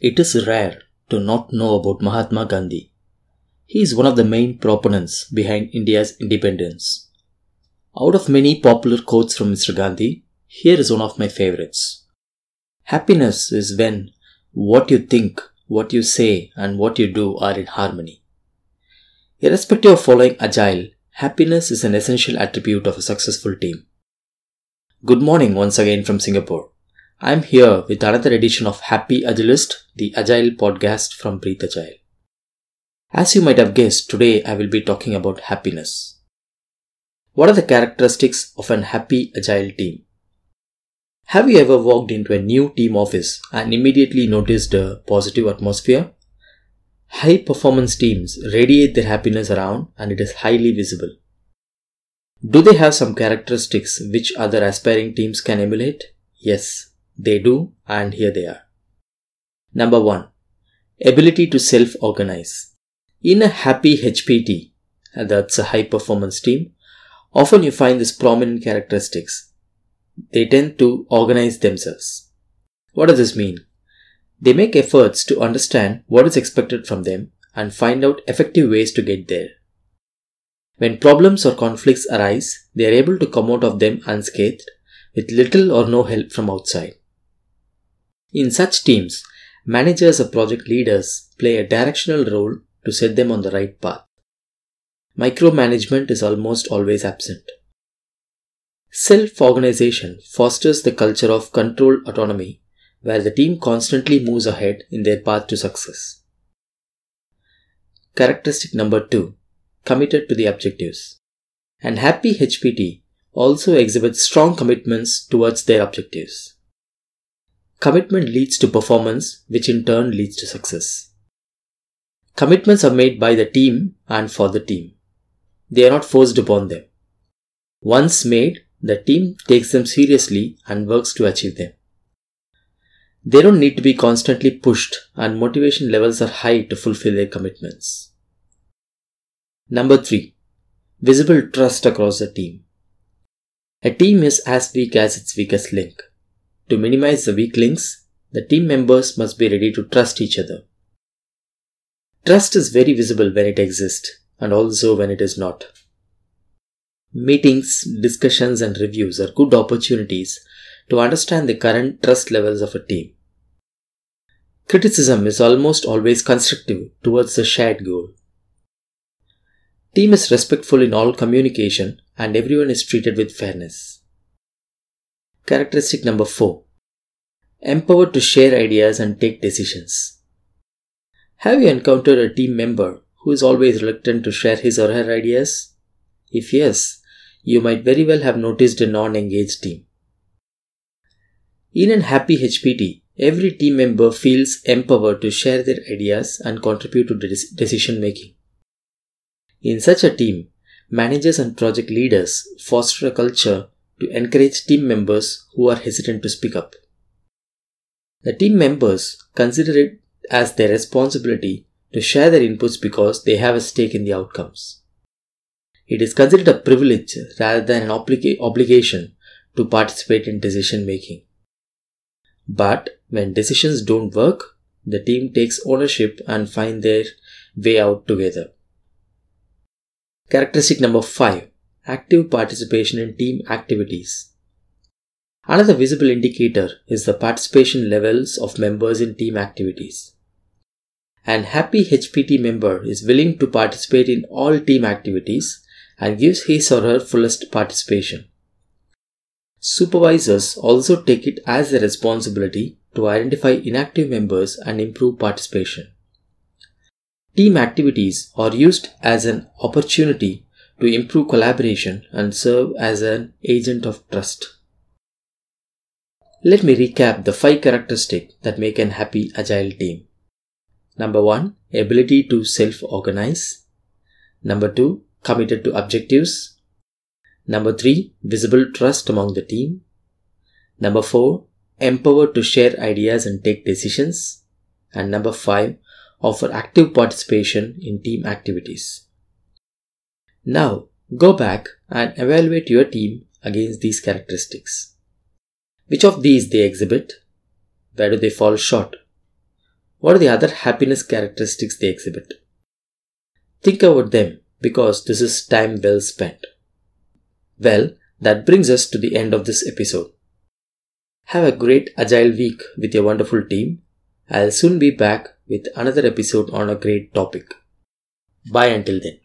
It is rare to not know about Mahatma Gandhi. He is one of the main proponents behind India's independence. Out of many popular quotes from Mr. Gandhi, here is one of my favorites. Happiness is when what you think, what you say, and what you do are in harmony. Irrespective of following Agile, happiness is an essential attribute of a successful team. Good morning once again from Singapore. I'm here with another edition of Happy Agilist, the Agile podcast from Breathe Agile. As you might have guessed, today I will be talking about happiness. What are the characteristics of an happy Agile team? Have you ever walked into a new team office and immediately noticed a positive atmosphere? High performance teams radiate their happiness around and it is highly visible. Do they have some characteristics which other aspiring teams can emulate? Yes, they do, and here they are. Number one, ability to self organize. In a happy HPT, that's a high performance team, often you find this prominent characteristics. They tend to organize themselves. What does this mean? They make efforts to understand what is expected from them and find out effective ways to get there. When problems or conflicts arise, they are able to come out of them unscathed with little or no help from outside. In such teams, managers or project leaders play a directional role to set them on the right path. Micromanagement is almost always absent. Self organization fosters the culture of controlled autonomy where the team constantly moves ahead in their path to success. Characteristic number two committed to the objectives. And happy HPT also exhibits strong commitments towards their objectives. Commitment leads to performance, which in turn leads to success. Commitments are made by the team and for the team. They are not forced upon them. Once made, the team takes them seriously and works to achieve them. They don't need to be constantly pushed, and motivation levels are high to fulfill their commitments. Number 3. Visible trust across the team. A team is as weak as its weakest link. To minimize the weak links, the team members must be ready to trust each other. Trust is very visible when it exists and also when it is not. Meetings, discussions, and reviews are good opportunities to understand the current trust levels of a team. Criticism is almost always constructive towards the shared goal. Team is respectful in all communication and everyone is treated with fairness. Characteristic number 4 Empowered to share ideas and take decisions. Have you encountered a team member who is always reluctant to share his or her ideas? If yes, you might very well have noticed a non engaged team. In an happy HPT, every team member feels empowered to share their ideas and contribute to decision making. In such a team, managers and project leaders foster a culture to encourage team members who are hesitant to speak up. The team members consider it as their responsibility to share their inputs because they have a stake in the outcomes. It is considered a privilege rather than an obliga- obligation to participate in decision making. But when decisions don't work, the team takes ownership and find their way out together. Characteristic number 5 active participation in team activities. Another visible indicator is the participation levels of members in team activities. An happy HPT member is willing to participate in all team activities and gives his or her fullest participation. Supervisors also take it as their responsibility to identify inactive members and improve participation. Team activities are used as an opportunity to improve collaboration and serve as an agent of trust. Let me recap the five characteristics that make an happy agile team. Number one, ability to self organize. Number two, committed to objectives. Number three, visible trust among the team. Number four, empowered to share ideas and take decisions. And number five, offer active participation in team activities. Now, go back and evaluate your team against these characteristics. Which of these they exhibit? Where do they fall short? what are the other happiness characteristics they exhibit? Think about them because this is time well spent. Well, that brings us to the end of this episode. Have a great agile week with your wonderful team. I'll soon be back with another episode on a great topic. Bye until then.